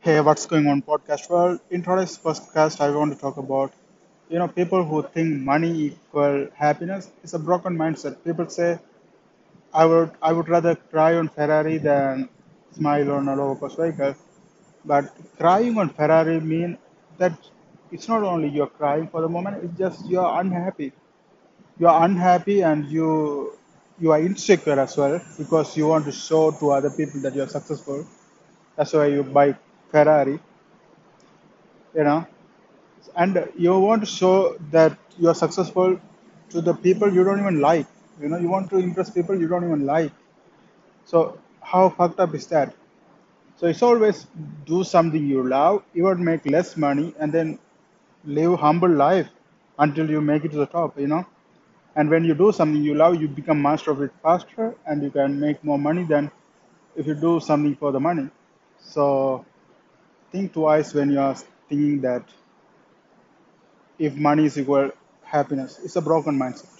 Hey, what's going on, podcast world? In today's podcast, I want to talk about, you know, people who think money equal happiness. It's a broken mindset. People say, I would, I would rather cry on Ferrari than smile on a low cost vehicle. But crying on Ferrari mean that it's not only you're crying for the moment; it's just you're unhappy. You're unhappy and you you are insecure as well because you want to show to other people that you're successful. That's why you buy Ferrari. You know. And you want to show that you're successful to the people you don't even like. You know you want to impress people you don't even like. So how fucked up is that? So it's always do something you love you would make less money and then live humble life until you make it to the top you know? And when you do something you love you become master of it faster and you can make more money than if you do something for the money. So think twice when you are thinking that if money is equal happiness it's a broken mindset